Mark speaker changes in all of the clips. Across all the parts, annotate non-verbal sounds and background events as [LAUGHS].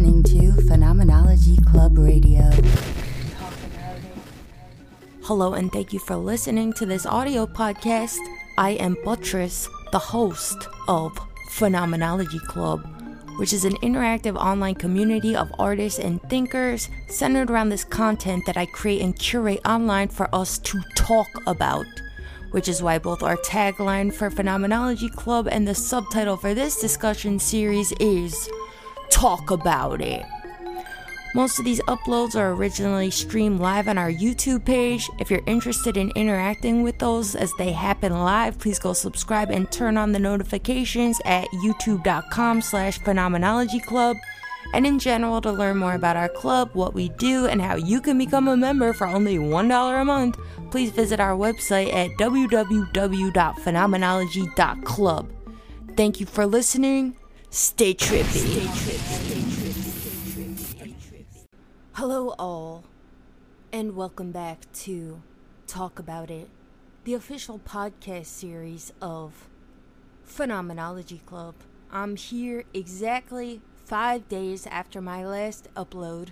Speaker 1: listening to Phenomenology Club Radio. Hello, and thank you for listening to this audio podcast. I am Buttress, the host of Phenomenology Club, which is an interactive online community of artists and thinkers centered around this content that I create and curate online for us to talk about which is why both our tagline for Phenomenology Club and the subtitle for this discussion series is Talk About It. Most of these uploads are originally streamed live on our YouTube page. If you're interested in interacting with those as they happen live, please go subscribe and turn on the notifications at youtube.com slash phenomenology club. And in general, to learn more about our club, what we do, and how you can become a member for only $1 a month, please visit our website at www.phenomenology.club. Thank you for listening. Stay trippy. Hello, all, and welcome back to Talk About It, the official podcast series of Phenomenology Club. I'm here exactly five days after my last upload,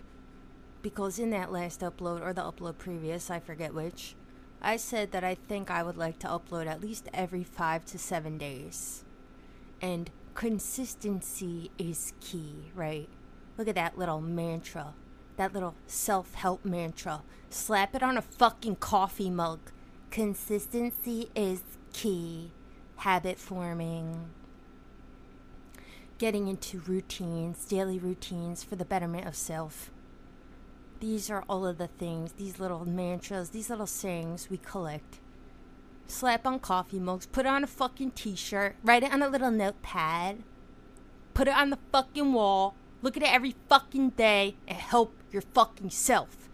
Speaker 1: because in that last upload, or the upload previous, I forget which, I said that I think I would like to upload at least every five to seven days. And consistency is key, right? Look at that little mantra, that little self help mantra. Slap it on a fucking coffee mug. Consistency is key. Habit forming getting into routines, daily routines for the betterment of self. These are all of the things, these little mantras, these little sayings we collect. Slap on coffee mugs, put it on a fucking t shirt, write it on a little notepad, put it on the fucking wall, look at it every fucking day, and help your fucking self.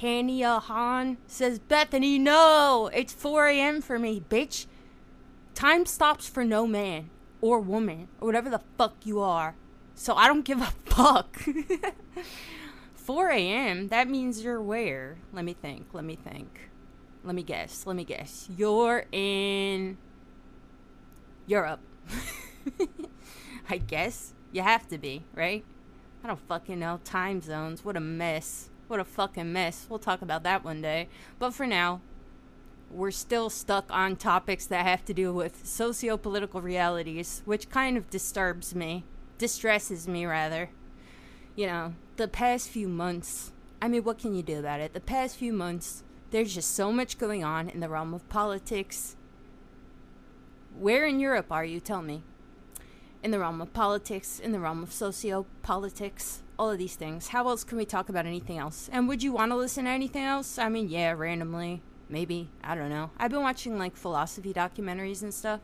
Speaker 1: Hania Han says, Bethany, no, it's 4 a.m. for me, bitch. Time stops for no man or woman or whatever the fuck you are. So I don't give a fuck. [LAUGHS] 4 a.m. That means you're where? Let me think. Let me think. Let me guess. Let me guess. You're in Europe. [LAUGHS] I guess you have to be, right? I don't fucking know. Time zones. What a mess. What a fucking mess. We'll talk about that one day. But for now, we're still stuck on topics that have to do with socio political realities, which kind of disturbs me, distresses me, rather. You know, the past few months, I mean, what can you do about it? The past few months, there's just so much going on in the realm of politics. Where in Europe are you? Tell me. In the realm of politics, in the realm of socio politics, all of these things. How else can we talk about anything else? And would you want to listen to anything else? I mean, yeah, randomly maybe i don't know i've been watching like philosophy documentaries and stuff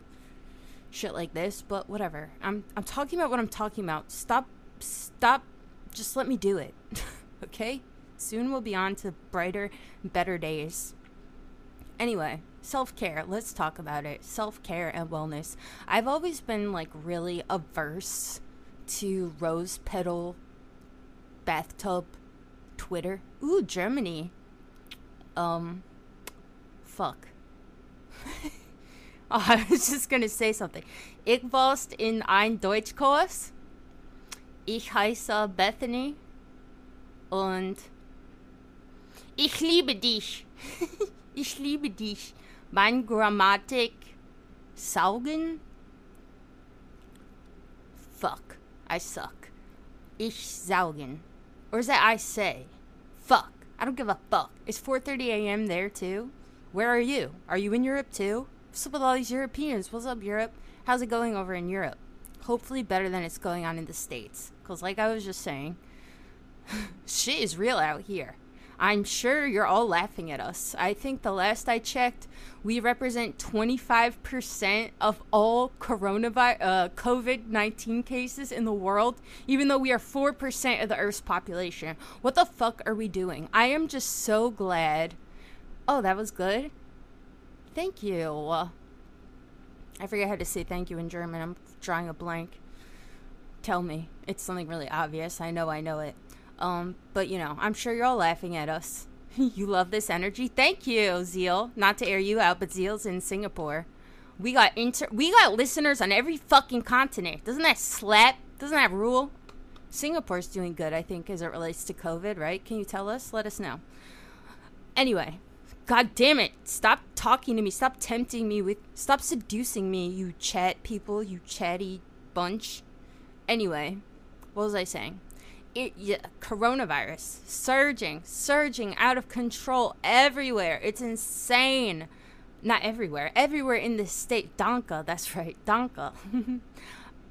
Speaker 1: shit like this but whatever i'm i'm talking about what i'm talking about stop stop just let me do it [LAUGHS] okay soon we'll be on to brighter better days anyway self-care let's talk about it self-care and wellness i've always been like really averse to rose petal bathtub twitter ooh germany um fuck. [LAUGHS] oh, I was just gonna say something. Ich warst in ein Deutschkurs. Ich heiße Bethany. Und ich liebe dich. [LAUGHS] ich liebe dich. Mein Grammatik saugen. Fuck. I suck. Ich saugen. Or is that I say? Fuck. I don't give a fuck. It's 4:30 a.m. there too. Where are you? Are you in Europe too? What's up with all these Europeans? What's up, Europe? How's it going over in Europe? Hopefully, better than it's going on in the States. Because, like I was just saying, [LAUGHS] shit is real out here. I'm sure you're all laughing at us. I think the last I checked, we represent 25% of all coronavirus, uh, COVID 19 cases in the world, even though we are 4% of the Earth's population. What the fuck are we doing? I am just so glad Oh, that was good. Thank you. I forget how to say thank you in German. I'm drawing a blank. Tell me. It's something really obvious. I know I know it. Um, but you know, I'm sure you're all laughing at us. [LAUGHS] you love this energy. Thank you, Zeal. Not to air you out, but Zeal's in Singapore. We got inter we got listeners on every fucking continent. Doesn't that slap? Doesn't that rule? Singapore's doing good, I think, as it relates to COVID, right? Can you tell us? Let us know. Anyway, god damn it. Stop talking to me. Stop tempting me with. Stop seducing me, you chat people, you chatty bunch. Anyway, what was I saying? It, yeah, coronavirus surging, surging out of control everywhere. It's insane. Not everywhere, everywhere in the state. Donka, that's right, Donka. [LAUGHS]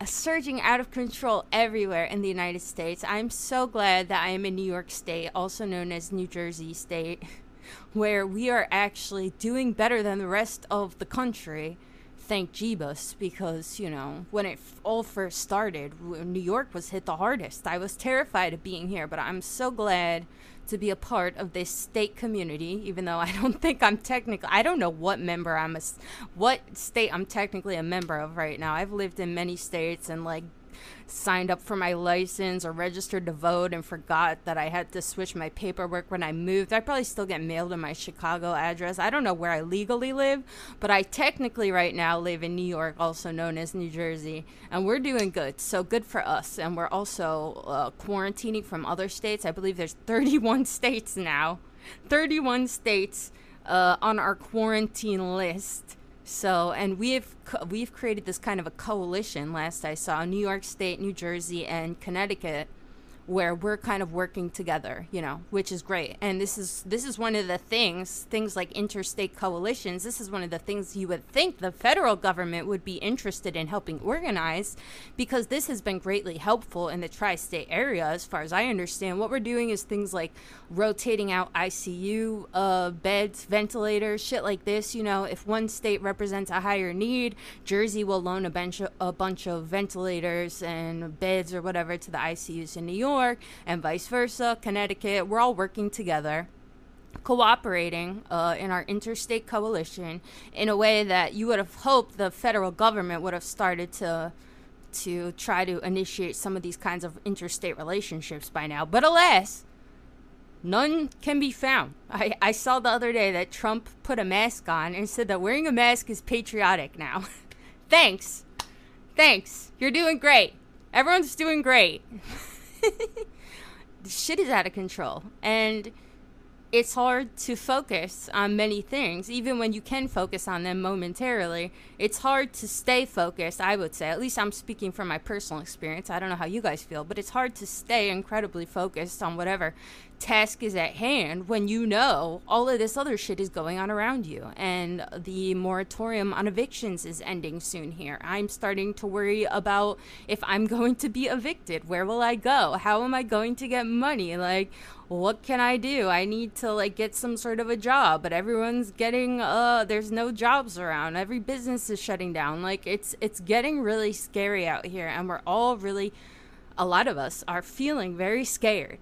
Speaker 1: surging out of control everywhere in the United States. I'm so glad that I am in New York State, also known as New Jersey State, [LAUGHS] where we are actually doing better than the rest of the country. Thank Jeebus, because, you know, when it all first started, New York was hit the hardest. I was terrified of being here, but I'm so glad to be a part of this state community, even though I [LAUGHS] don't think I'm technically, I don't know what member I'm a, what state I'm technically a member of right now. I've lived in many states and like signed up for my license or registered to vote and forgot that I had to switch my paperwork when I moved. I probably still get mailed to my Chicago address. I don't know where I legally live, but I technically right now live in New York, also known as New Jersey, and we're doing good. So good for us. And we're also uh, quarantining from other states. I believe there's [LAUGHS] 31 states now. 31 states uh, on our quarantine list. So, and we've we've created this kind of a coalition. Last I saw, New York State, New Jersey, and Connecticut where we're kind of working together, you know, which is great. And this is this is one of the things, things like interstate coalitions. This is one of the things you would think the federal government would be interested in helping organize because this has been greatly helpful in the tri-state area as far as I understand. What we're doing is things like rotating out ICU uh, beds, ventilators, shit like this, you know, if one state represents a higher need, Jersey will loan a bunch of, a bunch of ventilators and beds or whatever to the ICUs in New York York, and vice versa, Connecticut. We're all working together cooperating uh, in our interstate coalition in a way that you would have hoped the federal government would have started to to try to initiate some of these kinds of interstate relationships by now. But alas, none can be found. I, I saw the other day that Trump put a mask on and said that wearing a mask is patriotic now. [LAUGHS] Thanks. Thanks. You're doing great. Everyone's doing great. [LAUGHS] [LAUGHS] shit is out of control. And it's hard to focus on many things, even when you can focus on them momentarily. It's hard to stay focused, I would say. At least I'm speaking from my personal experience. I don't know how you guys feel, but it's hard to stay incredibly focused on whatever task is at hand when you know all of this other shit is going on around you and the moratorium on evictions is ending soon here. I'm starting to worry about if I'm [LAUGHS] going to be evicted. Where will I go? How am I going to get money? Like, what can I do? I need to like get some sort of a job, but everyone's getting uh there's no jobs around. Every business is shutting down. Like it's it's getting really scary out here and we're all really a lot of us are feeling very scared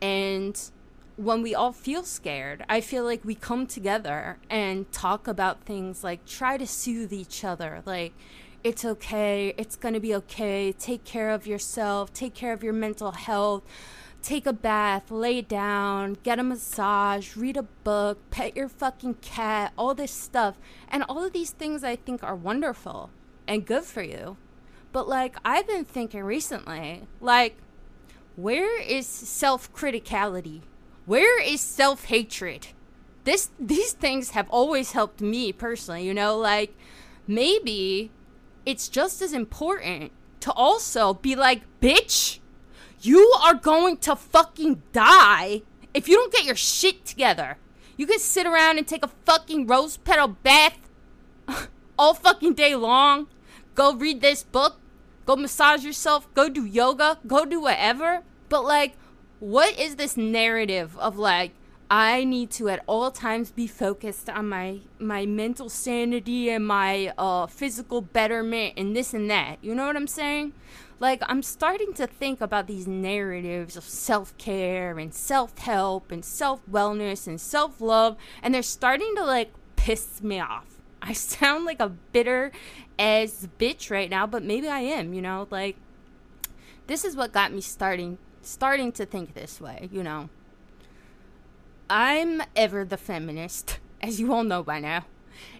Speaker 1: and when we all feel scared, I feel like we come together and talk about things like try to soothe each other. Like, it's okay, it's gonna be okay, take care of yourself, take care of your mental health, take a bath, lay down, get a massage, read a book, pet your fucking cat, all this stuff. And all of these things I think are wonderful and good for you. But like, I've been thinking recently, like, where is self-criticality? Where is self-hatred? This these things have always helped me personally, you know, like maybe it's just as important to also be like, bitch, you are going to fucking die if you don't get your shit together. You can sit around and take a fucking rose petal bath [LAUGHS] all fucking day long. Go read this book go massage yourself, go do yoga, go do whatever. But like, what is this narrative of like, I need to at all times be focused on my my mental sanity and my uh, physical betterment and this and that. You know what I'm saying? Like I'm starting to think about these narratives of self-care and self-help and self-wellness and self-love and they're starting to like piss me off. [LAUGHS] I sound like a bitter as bitch right now, but maybe I am, you know, like this is what got me starting starting to think this way, you know. I'm ever the feminist, [LAUGHS] as you all know by now.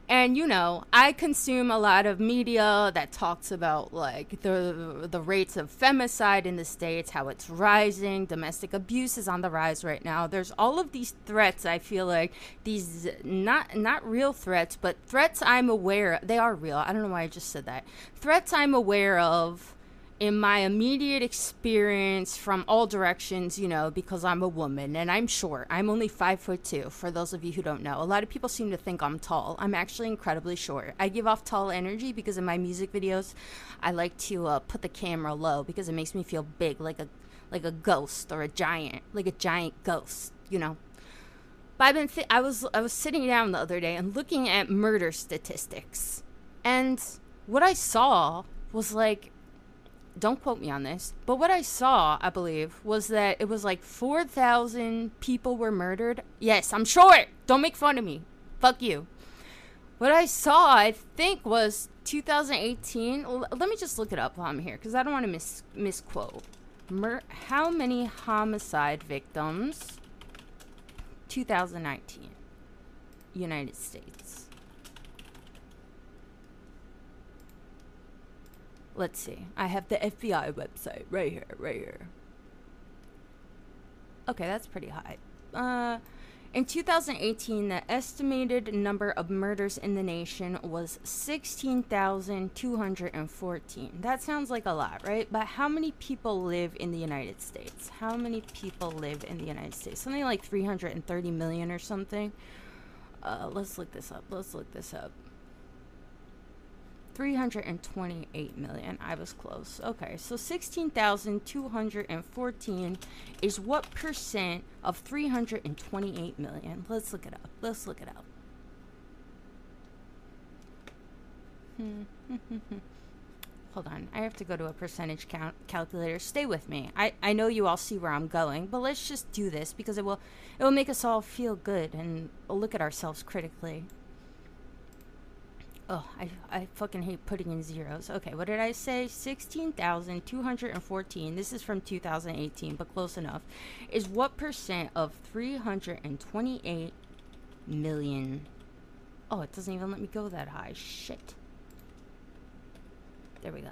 Speaker 1: And you know, I consume a lot of media that talks about like the the rates of femicide in the states, how it's rising, domestic abuse is on the rise right now. There's all of these threats. I feel like these not not real threats, but threats I'm aware they are real. I don't know why I just said that. Threats I'm aware of in my immediate experience from all directions, you know, because I'm a woman and I'm short. I'm only five foot two, for those of you who don't know. A lot of people seem to think I'm tall. I'm actually incredibly short. I give off tall energy because in my music videos, I like to uh, put the camera low because it makes me feel big, like a like a ghost or a giant, like a giant ghost, you know. But I've been th- I was I was sitting down the other day and looking at murder statistics, and what I saw was like don't quote me on this, but what I saw, I believe, was that it was like 4,000 people were murdered. Yes, I'm sure. Don't make fun of me. Fuck you. What I saw, I think, was 2018. L- let me just look it up while I'm here because I don't want to mis- misquote. Mur- how many homicide victims? 2019. United States. Let's see. I have the FBI website right here, right here. Okay, that's pretty high. Uh, in 2018, the estimated number of murders in the nation was 16,214. That sounds like a lot, right? But how many people live in the United States? How many people live in the United States? Something like 330 million or something. Uh, let's look this up. Let's look this up. 328 million. I was close. Okay, so 16,214 is what percent of 328 million? Let's look it up. Let's look it up. Hmm. [LAUGHS] Hold on. I have to go to a percentage count calculator. Stay with me. I, I know you all see where I'm going, but let's just do this because it will it will make us all feel good and look at ourselves critically. Oh, I, I fucking hate putting in zeros. Okay, what did I say? 16,214. This is from 2018, but close enough. Is what percent of 328 million? Oh, it doesn't even let me go that high. Shit. There we go.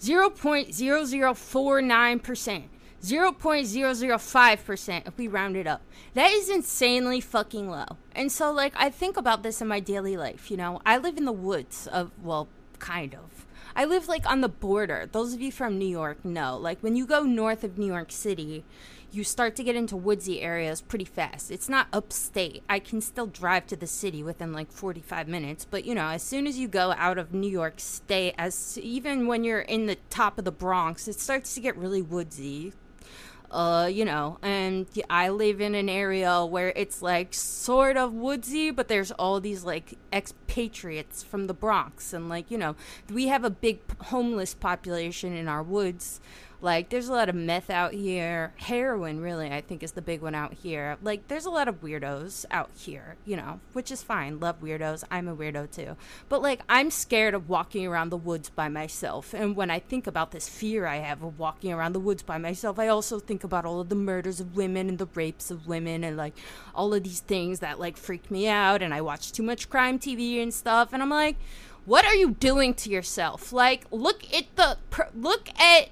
Speaker 1: Zero point zero zero four nine percent. 0.005% if we round it up. That is insanely fucking low. And so, like, I think about this in my daily life, you know? I live in the woods of, well, kind of. I live, like, on the border. Those of you from New York know. Like, when you go north of New York City, you start to get into woodsy areas pretty fast. It's not upstate. I can still drive to the city within like 45 minutes, but you know, as soon as you go out of New York State, as even when you're in the top of the Bronx, it starts to get really woodsy uh, you know, and I live in an area where it's like sort of woodsy, but there's all these like expatriates from the Bronx, and like you know, we have a big homeless population in our woods, like, there's a lot of meth out here. Heroin, really, I think, is the big one out here. Like, there's a lot of weirdos out here, you know, which is fine. Love weirdos. I'm a weirdo too. But, like, I'm scared of walking around the woods by myself. And when I think about this fear I have of walking around the woods by myself, I also think about all of the murders of women and the rapes of women and, like, all of these things that, like, freak me out. And I watch too much crime TV and stuff. And I'm like, what are you doing to yourself? Like, look at the, look at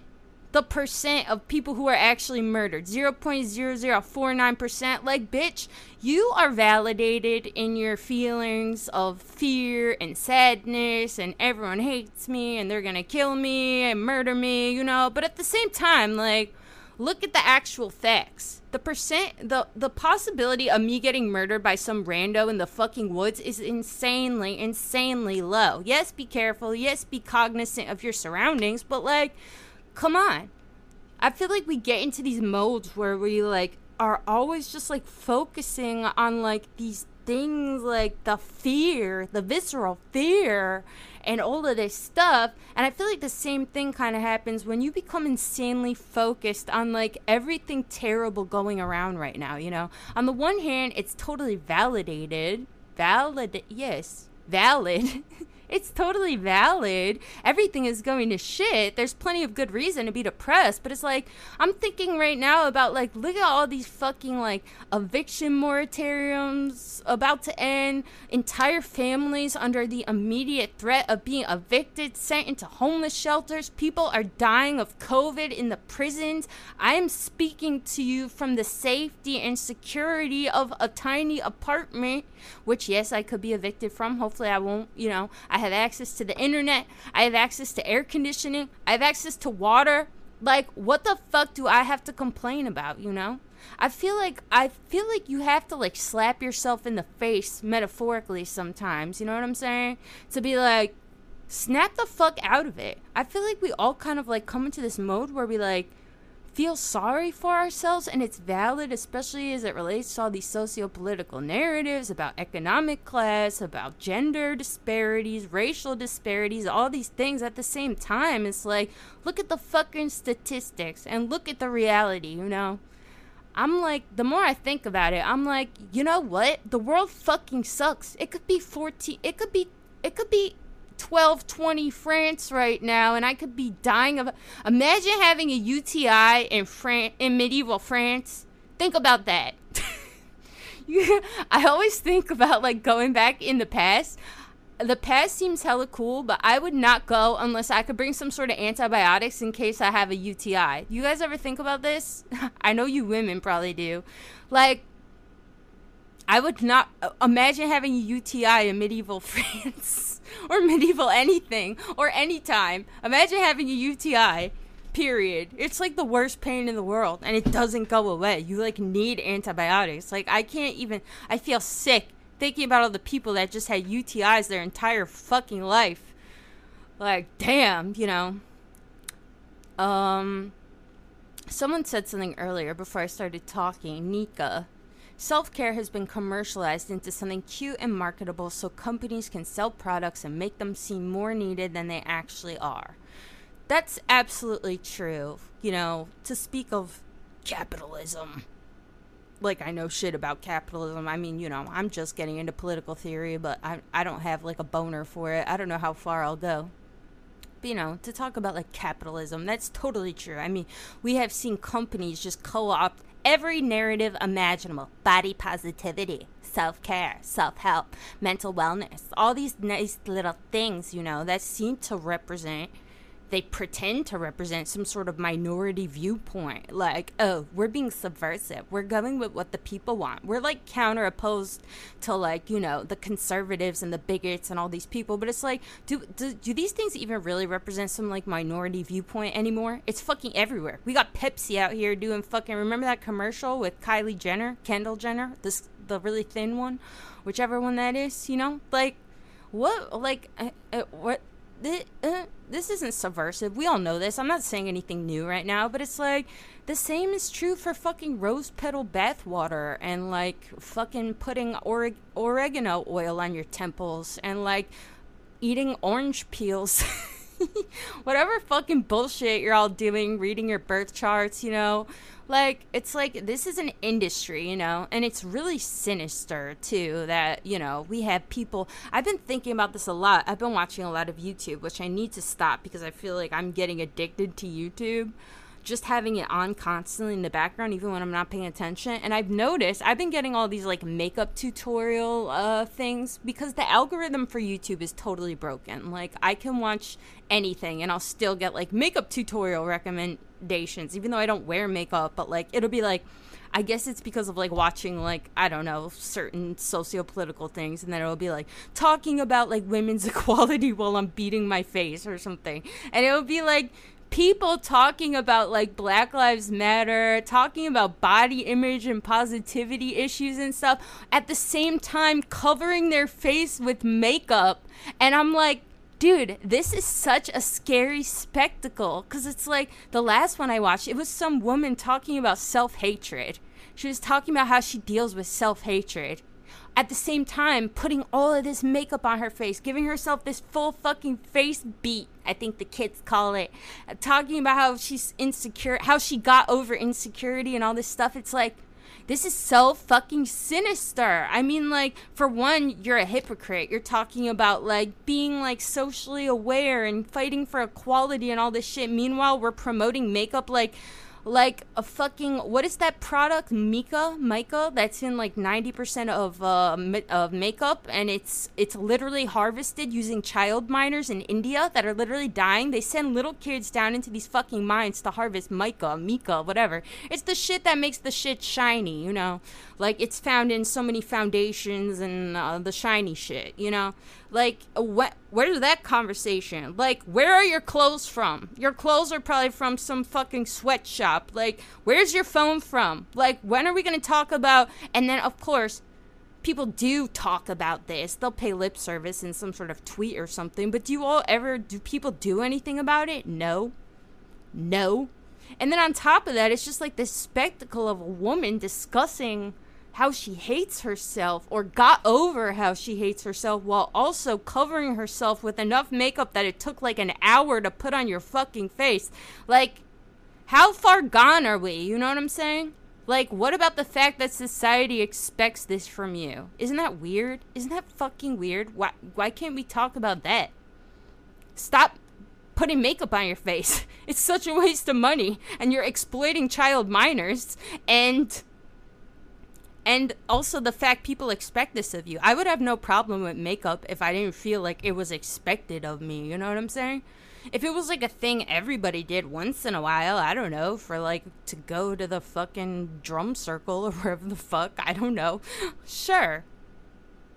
Speaker 1: the percent of people who are actually murdered. 0.0049% like bitch you are validated in your feelings of fear and sadness and everyone hates me and they're gonna kill me and murder me you know? But at the same time like look at the actual facts. The percent the the possibility of me getting murdered by some rando in the fucking woods is insanely insanely low. Yes be careful. Yes be cognizant of your surroundings but like come on. I feel like we get into these modes where we like are always just like focusing on like these things like the fear, the visceral fear and all of this stuff. And I feel like the same thing kind of happens when you become insanely focused on like everything terrible going around right now, you know? On the one hand, it's totally validated, valid, yes, valid [LAUGHS] it's totally valid. Everything is going to shit. There's plenty of good reason to be depressed, but it's like I'm thinking right now about like look at all these fucking like eviction moratoriums about to end, entire families under the immediate threat of being evicted, sent into homeless shelters. People are dying of COVID in the prisons. I am speaking to you from the safety and security of a tiny apartment, which yes, I could be evicted from. Hopefully I won't, you know, I have access to the internet. I have access to air conditioning. I have access to water. Like, what the fuck do I have to complain about, you know? I feel like I feel like you have to like slap yourself in the face metaphorically sometimes, you know what I'm saying? To be like snap the fuck out of it. I feel like we all kind of like come into this mode where we like feel sorry for ourselves and it's valid especially as it relates to all these socio-political narratives about economic class about gender disparities racial disparities all these things at the same time. It's like look at the fucking statistics and look at the reality you know? I'm like the more i think about it i'm like you know what? The world fucking sucks. It could be 14 it could be it could be 1220 France right now and I could be dying of Imagine having a UTI in Fran- in medieval France. Think about that. [LAUGHS] I always think about like going back in the past. The past seems hella cool, but I would not go unless I could bring some sort of antibiotics in case I have a UTI. You guys ever think about this? [LAUGHS] I know you women probably do. Like I would not uh, imagine having a UTI in medieval [LAUGHS] France [LAUGHS] or medieval anything or anytime. Imagine having a UTI. Period. It's like the worst pain in the world and it doesn't go away. You like need antibiotics. Like I can't even I feel sick thinking about all the people that just had UTIs their entire fucking life. Like damn, you know. Um someone said something earlier before I started talking. Nika Self care has been commercialized into something cute and marketable so companies can sell products and make them seem more needed than they actually are. That's absolutely true. You know, to speak of capitalism, like I know shit about capitalism. I mean, you know, I'm just getting into political theory, but I, I don't have like a boner for it. I don't know how far I'll go. But, you know, to talk about like capitalism, that's totally true. I mean, we have seen companies just co opt every narrative imaginable. Body positivity, self care, self help, mental wellness, all these nice little things, you know, that seem to represent they pretend to represent some sort of minority viewpoint. Like, oh, we're being subversive. We're going with what the people want. We're like counter opposed to like, you know, the conservatives and the bigots and all these people. But it's like, do, do, do these things even really represent some like minority viewpoint anymore? It's fucking everywhere. We got Pepsi out here doing fucking, remember that commercial with Kylie Jenner, Kendall Jenner, this, the really thin one, whichever one that is, you know? Like, what, like, uh, uh, what, this, uh, this isn't subversive. We all know this. I'm not saying anything new right now, but it's like the same is true for fucking rose petal bathwater and like fucking putting oreg- oregano oil on your temples and like eating orange peels. [LAUGHS] [LAUGHS] Whatever fucking bullshit you're all doing, reading your birth charts, you know, like it's like this is an industry you know? And it's really sinister too that you know we have people i've been thinking about this a lot. I've been watching a lot of youtube which i need to stop because i feel like i'm getting addicted to youtube just having it on constantly in the background even when i'm not paying attention. And i've noticed i've been getting all these like makeup tutorial uh, things because the algorithm for youtube is totally broken. Like i can watch anything and i'll still get like makeup tutorial recommendations, even though I don't wear makeup, but like it'll be like I guess it's because of like watching like I don't know certain socio-political things, and then it'll be like talking about like women's [LAUGHS] equality while I'm beating my face or something, and it'll be like people talking about like Black Lives Matter, talking about body image and positivity issues and stuff, at the same time covering their face with makeup, and I'm like dude, this is such a scary spectacle because it's like the last one I watched, it was some woman talking about self hatred. She was talking about how she deals with self hatred. At the same time, putting all of this makeup on her face, giving herself this full fucking face beat, I think the kids call it. Uh, talking about how she's insecure, how she got over insecurity and all this stuff. It's like, This is so fucking sinister. I mean, like, for one, you're a hypocrite. You're talking about, like, being, like, socially aware and fighting for equality and all this shit. Meanwhile, we're promoting makeup, like, like a fucking what is that product mica mica that's in like 90% of uh of makeup and it's it's literally harvested using child miners in India that are literally dying. They send little kids down into these fucking mines to harvest mica mica whatever. It's the shit that makes the shit shiny you know? Like it's found in so many foundations and uh, the shiny shit you know like, what? Where's that conversation? Like, where are your clothes from? Your clothes are probably from some fucking sweatshop. Like, where's your phone from? Like, when are we gonna talk about? And then, of course, people do talk about this. They'll pay lip service in some sort of tweet or something. But do you all ever? Do people do anything about it? No. No. And then on top of that, it's just like this spectacle of a woman discussing how she hates herself or got over how she hates herself while also covering herself with enough makeup that it took like an hour to put on your fucking face. Like, how far gone are we? You know what I'm saying? Like, what about the fact that society expects this from you? Isn't that weird? Isn't that fucking weird? Why, why can't we talk about that? Stop putting makeup on your face. [LAUGHS] It's such a waste of money, and you're exploiting child miners, and and also the fact people expect this of you. I would have no problem with makeup if I didn't feel like it was expected of me. You know what I'm saying? If it was like a thing everybody did once in a while, I don't know, for like to go to the fucking drum circle or [LAUGHS] wherever the fuck, I don't know. Sure.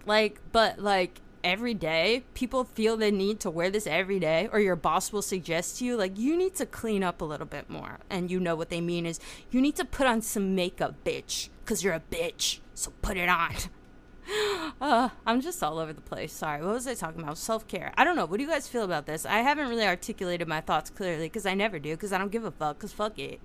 Speaker 1: Like, but like every day, people feel the need to wear this every day, or your boss will suggest to you, like, you need to clean up a little bit more. And you know what they mean is, you need to put on some makeup, bitch, because you're a bitch. So put it on. [GASPS] Uh, I'm just all over the place. Sorry. What was I talking about? Self care. I don't know. What do you guys feel about this? I haven't really articulated my thoughts clearly because I never do because I don't give a fuck because fuck it.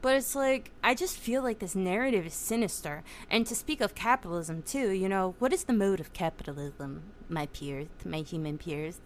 Speaker 1: But it's like, I just feel like this narrative is sinister. And to speak of capitalism, too, you know, what is the mode of capitalism, my peers, my human peers?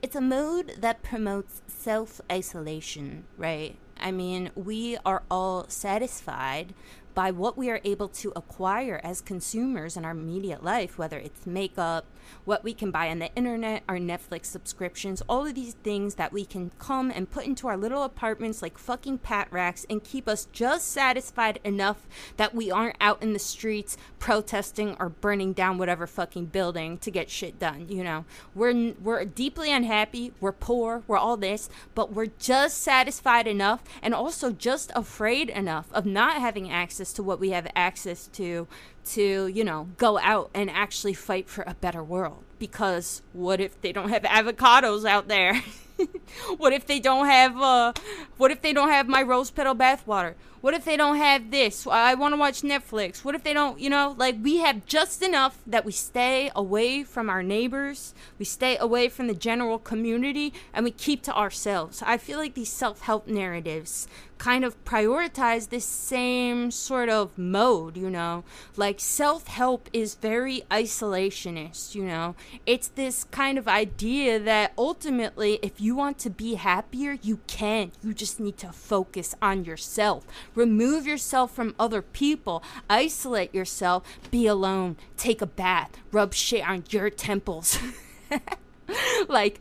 Speaker 1: It's a mode that promotes self isolation, right? I mean, we are all satisfied by what we are able to acquire as consumers in our immediate life, whether it's makeup, what we can buy on the internet, our Netflix subscriptions, all of these things that we can come and put into our little apartments like fucking pat racks and keep us just satisfied enough that we aren't out in the streets protesting or burning down whatever fucking building to get shit done, you know. We're we're deeply unhappy, we're poor, we're all this, but we're just satisfied enough and also just afraid enough of not having access to what we have access to to, you know, go out and actually fight for a better world. Because what if they don't have avocados out there? [LAUGHS] what if they don't have uh what if they don't have my rose petal bathwater? What if they don't have this? I want to watch Netflix. What if they don't, you know, like we have just enough that we stay away from our neighbors, we stay away from the general community, and we keep to ourselves. I feel like these self help narratives kind of prioritize this same sort of mode, you know? Like self help is very isolationist, you know? It's this kind of idea that ultimately, if you want to be happier, you can. You just need to focus on yourself Remove yourself from other people. Isolate yourself. Be alone. Take a bath. Rub shit on your temples. [LAUGHS] like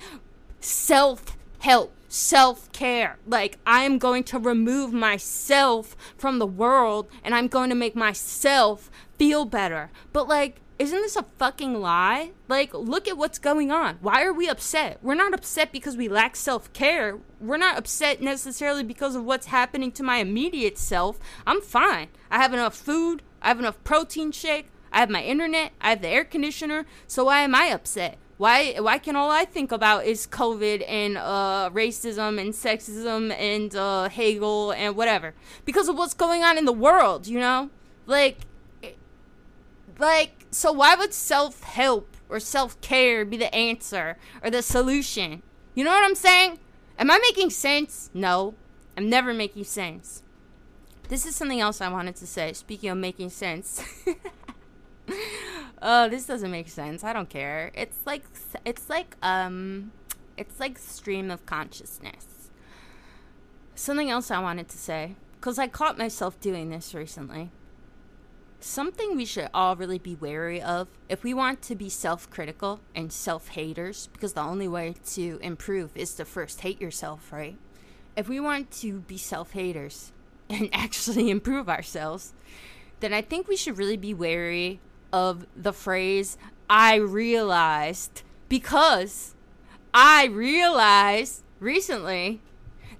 Speaker 1: self help, self care. Like, I'm going to remove myself from the world and I'm going to make myself feel better. But, like, isn't this a fucking lie? Like, look at what's going on. Why are we upset? We're not upset because we lack self care. We're not upset necessarily because of what's happening to my immediate self. I'm fine. I have enough food. I have enough protein shake. I have my internet. I have the air conditioner. So why am I upset? Why why can all I think about is COVID and uh, racism and sexism and uh, Hegel and whatever? Because of what's going on in the world, you know? Like like, so why would self help or self care be the answer or the solution? You know what I'm saying? Am I making sense? No, I'm never making sense. This is something else I wanted to say. Speaking of making sense. [LAUGHS] oh, this doesn't make sense. I don't care. It's like it's like um it's like stream of consciousness. Something else I wanted to say cuz I caught myself doing this recently something we should all really be wary of if we want to be self critical and self haters, because the only way to improve is to first hate yourself, right? If we want to be self haters [LAUGHS] and actually improve ourselves, then I think we should really be wary of the phrase, I realized, because I realized recently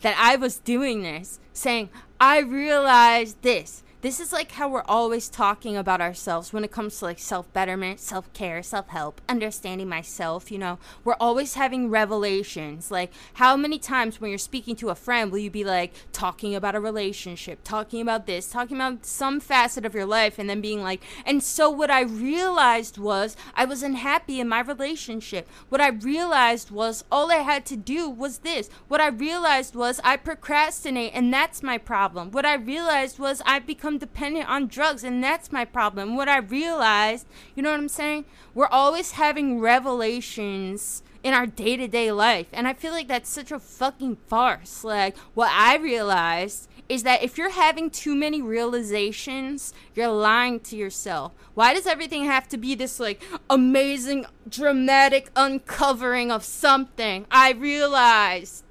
Speaker 1: that I was doing this, saying, I realized this. This is like how we're always talking about ourselves when it comes to like self betterment, self care, self help, understanding myself. You know, we're always having revelations. Like, how many times when you're speaking to a friend will you be like talking about a relationship, talking about this, talking about some facet of your life, and then being like, and so what I realized was I was unhappy in my relationship. What I realized was all I had to do was this. What I realized was I procrastinate, and that's my problem. What I realized was I've become dependent on drugs and that's my problem what i realized you know what i'm saying we're always having revelations in our day-to-day life and i feel like that's such a fucking farce like what i realized is that if you're having too many realizations, you're lying to yourself. Why does everything have to be this like amazing, dramatic uncovering of something? I realized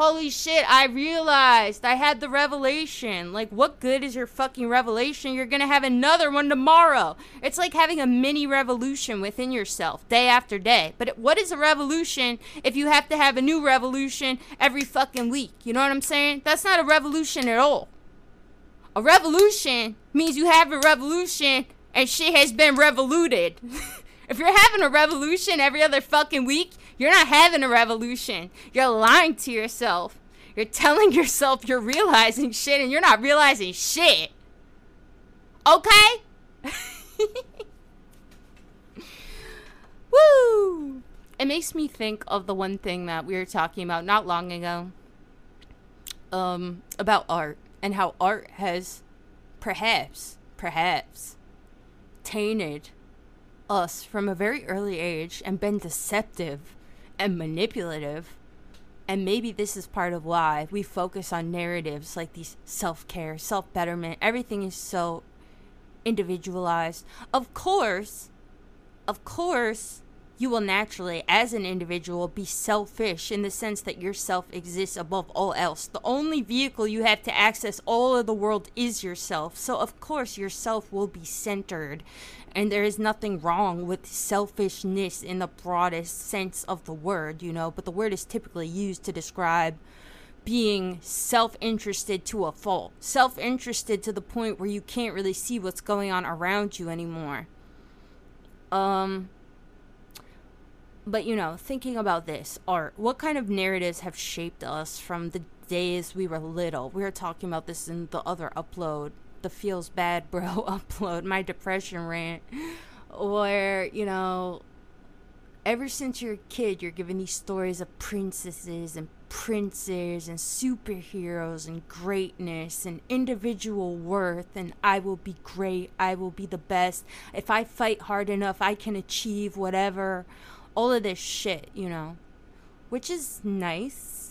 Speaker 1: holy shit, I realized I had the revelation. Like, what good is your fucking revelation? You're gonna have another one tomorrow. It's like having a mini revolution within yourself day after day. But what is a revolution if you have to have a new revolution every fucking week? You know what I'm saying? That's not a revolution at all. A revolution means you have a revolution and shit has been revoluted. [LAUGHS] if you're having a revolution every other fucking week, you're not having a revolution. You're lying to yourself. You're telling [LAUGHS] yourself you're realizing shit and you're not realizing shit. Okay? [LAUGHS] Woo! It makes me think of the one thing that we were talking about not long ago um, about art and how art has perhaps, perhaps tainted us from a very early age and been deceptive and manipulative. And maybe this is part of why we focus on narratives like these self care, self betterment. Everything is so individualized. Of course, of course, you will naturally, as an individual, be selfish in the sense that yourself exists above all else. The only vehicle you have to access all of the world is yourself. So, of course, yourself will be centered and there is nothing wrong with selfishness in the broadest sense of the word, you know, but the word is typically used to describe being self interested to a fault, self interested to the point where you can't really see what's going on around you anymore. Um, but you know, thinking about this art, what kind of narratives have shaped us from the days we were little? We were talking about this in the other upload the feels bad bro [LAUGHS] upload my depression rant where you know ever since you're a kid you're given these stories of princesses and princes and superheroes and greatness and individual worth and I will be great I will be the best if I fight hard enough I can achieve whatever all of this shit you know which is nice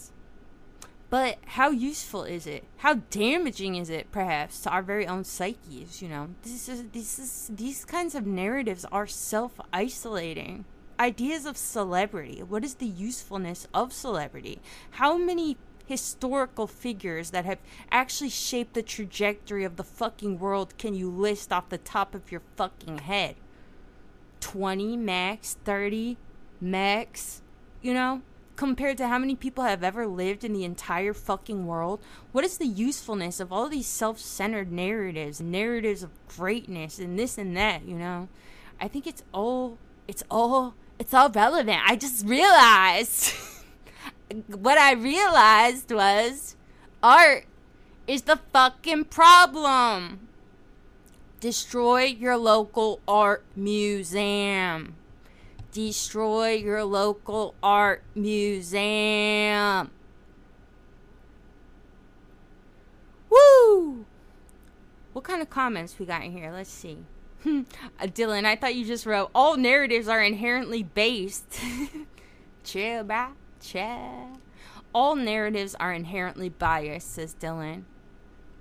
Speaker 1: but how useful is it? How damaging is it, perhaps, to our very own psyches? You know, this is this is these kinds of narratives are self-isolating. Ideas of celebrity. What is the usefulness of celebrity? How many historical figures that have actually shaped the trajectory of the fucking world can you list off the top of your fucking head? 20 max, 30 max, you know? compared to how many people have ever lived in the entire fucking world? What is the usefulness of all these self centered narratives, narratives of greatness and this and that, you know? I think it's all, it's all, it's all relevant. I just realized, [LAUGHS] what I realized was art is the fucking problem. Destroy your local art museum destroy your local art museum. Woo! What kind of comments we got in here? Let's see. [LAUGHS] uh, Dylan, I thought you just wrote all narratives are inherently based. [LAUGHS] chill, bro. Chill. All narratives are inherently biased, says Dylan.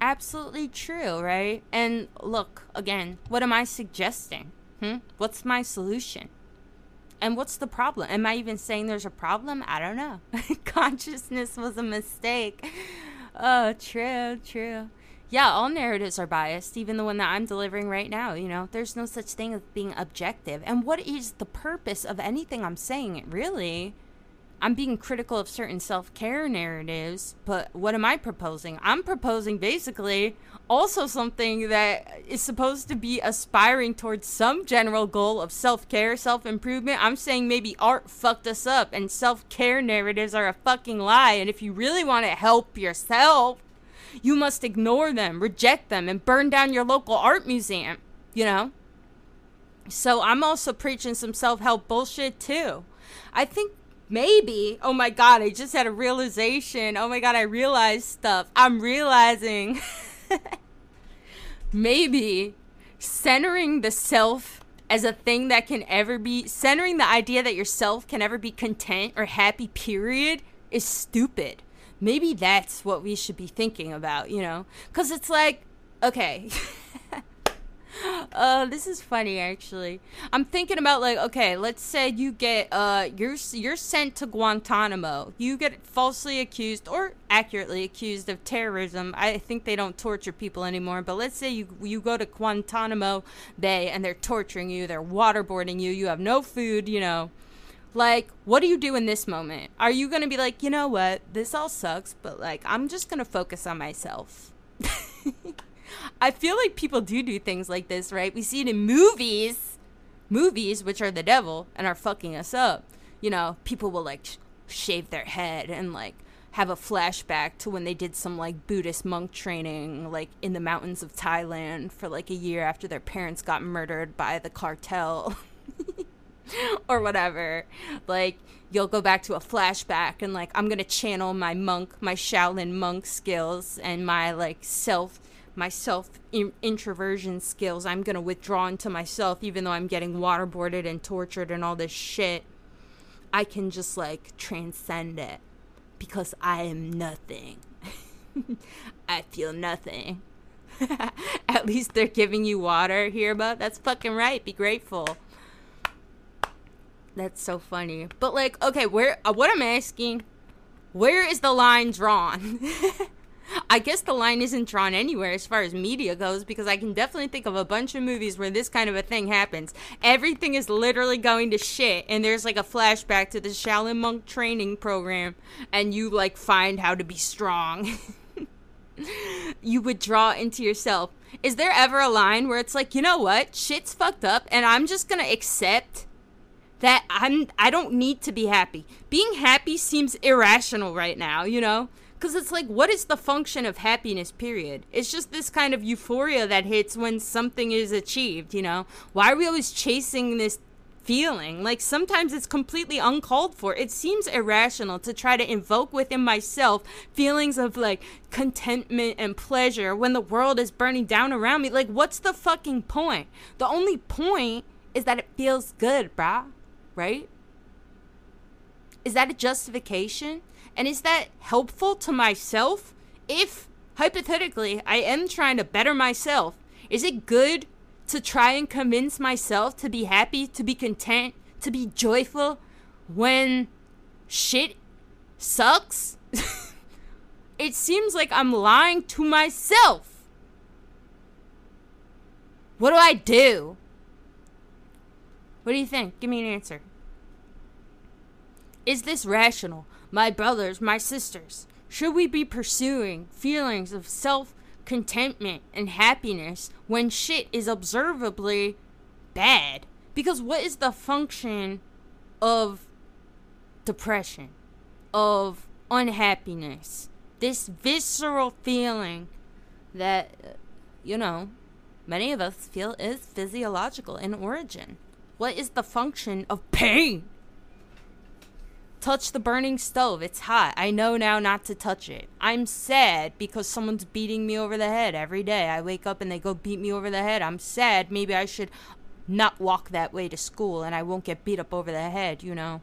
Speaker 1: absolutely true, right? And look, again, what am I suggesting? Hmm? What's my solution? And what's the problem? Am I even saying there's a problem? I don't know. [LAUGHS] Consciousness was a mistake. Oh, true, true. Yeah, all narratives are biased, even the one that I'm delivering right now. You know, there's no such thing as being objective. And what is the purpose of anything I'm saying, really? I'm being critical of certain self care narratives, but what am I proposing? I'm proposing basically also something that is supposed to be aspiring towards some general goal of self care, self improvement. I'm saying maybe art fucked us up and self care narratives are a fucking lie. And if you really want to help yourself, you must ignore them, reject them, and burn down your local art museum, you know? So I'm also preaching some self help bullshit too. I think maybe. Oh my god i just had a realization. Oh my god i realized stuff. I'm realizing [LAUGHS] maybe centering the self as a thing that can ever be centering the idea that yourself can ever be content or happy period is stupid. Maybe that's what we should be thinking about you know? Because it's like okay [LAUGHS] [LAUGHS] uh, this is funny actually. I'm thinking about like, okay, let's say you get uh, you're you're sent to Guantanamo. You get falsely accused or accurately accused of terrorism. I think they don't torture people anymore, but let's say you you go to Guantanamo Bay and they're torturing you, they're waterboarding you, you have no food, you know. Like, what do you do in this moment? Are you gonna be like, you know what, this all sucks, but like, I'm just gonna focus on myself. I feel like people do do things like this, right? We see it in movies, movies which are the devil and are fucking us up. You know, people will like sh- shave their head and like have a flashback to when they did some like Buddhist monk training like in the mountains of Thailand for like a year after their parents got murdered by the cartel. [LAUGHS] or whatever. Like you'll go back to a flashback and like I'm to channel my monk, my Shaolin monk skills and my like self my self in- introversion skills. I'm going to withdraw into myself, even though I'm getting waterboarded and tortured and all this shit. I can just like transcend it because I am nothing. [LAUGHS] I feel nothing. [LAUGHS] At least they're giving you water here, but that's fucking right. Be grateful. That's so funny. But like, okay, where? Uh, what I'm asking, where is the line drawn? [LAUGHS] I guess the line isn't drawn anywhere as far as media goes because I can definitely think of a bunch of movies where this kind of a thing happens. Everything is literally going to shit, and there's like a flashback to the Shaolin monk training program, and you like find how to be strong. [LAUGHS] you withdraw into yourself. Is there ever a line where it's like, you know what, shit's fucked up, and I'm just gonna accept that I'm I don't need to be happy. Being happy seems irrational right now, you know? Because it's like, what is the function of happiness, period? It's just this kind of euphoria that hits when something is achieved, you know? Why are we always chasing this feeling? Like, sometimes it's completely uncalled for. It seems irrational to try to invoke within myself feelings of like contentment and pleasure when the world is burning down around me. Like, what's the fucking point? The only point is that it feels good, brah. Right? Is that a justification? And is that helpful to myself? If, hypothetically, I am trying to better myself, is it good to try and convince myself to be happy, to be content, to be joyful when shit sucks? [LAUGHS] it seems like I'm lying to myself. What do I do? What do you think? Give me an answer. Is this rational? My brothers, my sisters? Should we be pursuing feelings of self contentment and happiness when shit is observably bad? Because what is the function of depression, of unhappiness, this visceral feeling that, you know, many of us feel is physiological in origin? What is the function of pain? Touch the burning stove. It's hot. I know now not to touch it. I'm sad because someone's beating me over the head every day. I wake up and they go beat me over the head. I'm sad. Maybe I should not walk that way to school and I won't get beat up over the head, you know.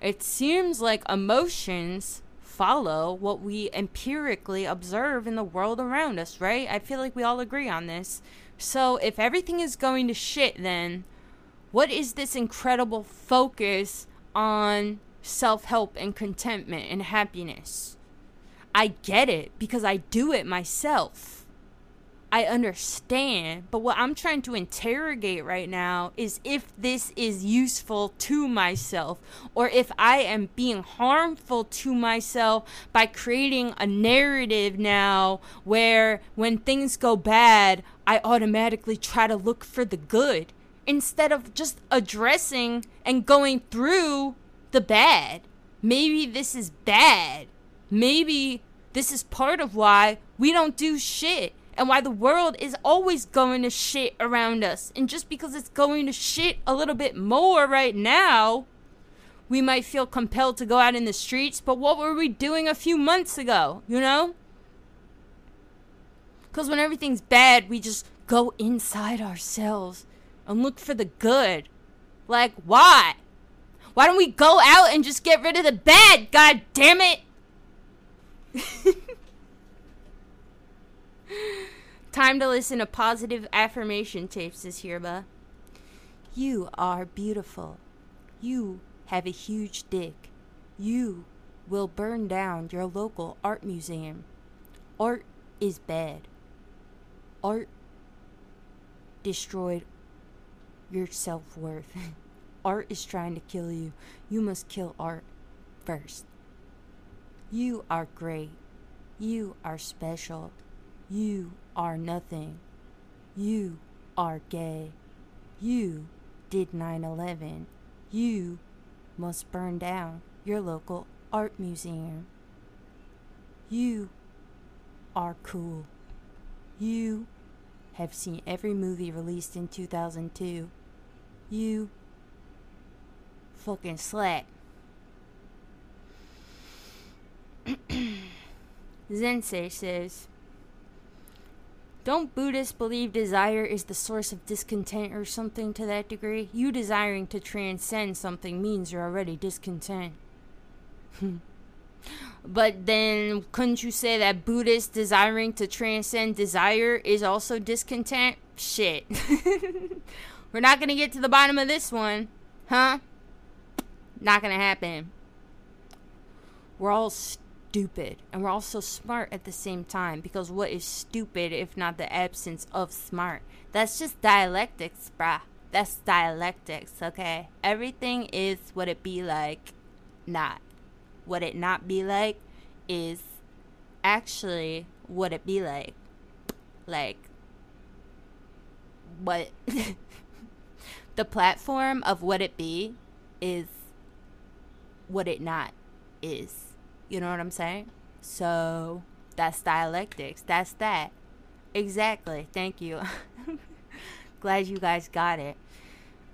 Speaker 1: It seems like emotions follow what we empirically observe in the world around us, right? I feel like we all agree on this. So if everything is going to shit, then what is this incredible focus on self help and contentment and happiness? I get it because I do it myself. I understand, but what I'm trying to interrogate right now is if this is useful to myself or if I am being harmful to myself by creating a narrative now where when things go bad, I automatically try to look for the good instead of just addressing and going through the bad. Maybe this is bad. Maybe this is part of why we don't do shit and why the world is always going to shit around us. And just because it's going to shit a little bit more right now, we might feel compelled to go out in the streets, but what were we doing a few months ago, you know? Because when everything's bad, we just go inside ourselves and look for the good. Like, why? Why don't we go out and just get rid of the bad? God damn it! [LAUGHS] Time to listen to positive affirmation tapes this. You are beautiful. You have a huge dick. You will burn down your local art museum. Art is bad. Art destroyed your self worth. [LAUGHS] art is trying to kill you. You must kill art first. You are great. You are special. You are nothing. You are gay. You did 9 11. You must burn down your local art museum. You are cool. You have seen every movie released in 2002. You fucking slap. [CLEARS THROAT] Zensei says, don't Buddhists believe desire is the source of discontent or something to that degree? You desiring to transcend something means you're already discontent. [LAUGHS] but then couldn't you say that Buddhists desiring to transcend desire is also discontent? Shit. [LAUGHS] We're not going to get to the bottom of this one. Huh? Not going to happen. We're all stupid and we're all so smart at the same time because what is stupid if not the absence of smart? That's just dialectics bruh. That's dialectics okay? Everything is what it be like not. What it not be like is actually what it be like. Like what? [LAUGHS] The platform of what it be is what it not is you know what I'm saying? So that's dialectics. That's that. Exactly. Thank you. [LAUGHS] Glad you guys got it.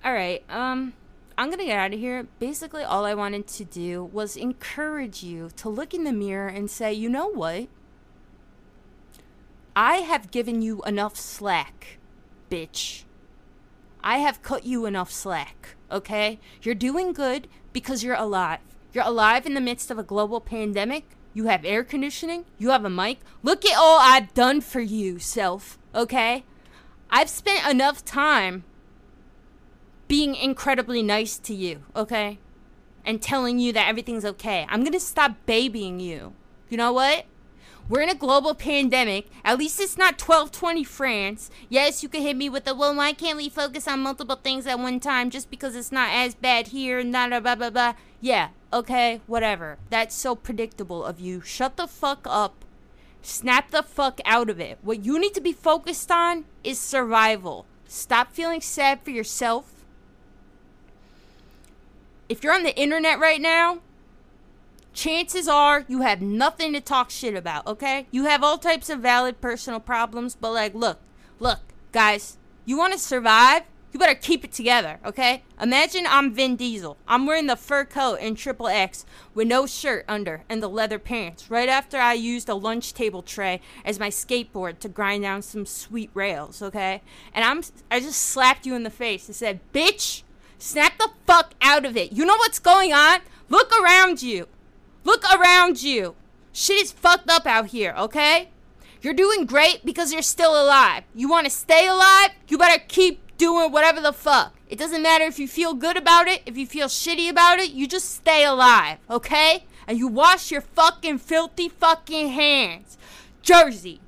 Speaker 1: All right. Um I'm going to get out of here. Basically all I wanted to do was encourage you to look in the mirror and say, "You know what? I have given you enough slack, bitch. I have cut you enough slack, okay? You're doing good because you're alive. You're alive in the midst of a global pandemic. You have air conditioning. You have a mic. Look at all I've done for you, self. Okay? I've spent enough time being incredibly nice to you, okay? And telling you that everything's okay. I'm gonna stop babying you. You know what? We're in a global pandemic. At least it's not 1220 France. Yes, you can hit me with the, well, why can't we focus on multiple things at one time just because it's not as bad here and blah, blah, blah, blah. Yeah, okay, whatever. That's so predictable of you. Shut the fuck up. Snap the fuck out of it. What you need to be focused on is survival. Stop feeling sad for yourself. If you're on the internet right now, chances are you have nothing to talk shit about, okay? You have all types of valid personal problems, but like, look, look, guys, you want to survive? You better keep it together, okay? Imagine I'm Vin Diesel. I'm wearing the fur coat and triple X with no shirt under and the leather pants right after I used a lunch table tray as my skateboard to grind down some sweet rails, okay? And I'm I just slapped you in the face and said, "Bitch, snap the fuck out of it. You know what's going on? Look around you. Look around you. Shit is fucked up out here, okay? You're doing great because you're still alive. You want to stay alive? You better keep doing whatever the fuck. It doesn't matter if you feel good about it, if you feel shitty about it, you just stay alive, okay? And you wash your fucking filthy fucking hands. Jersey,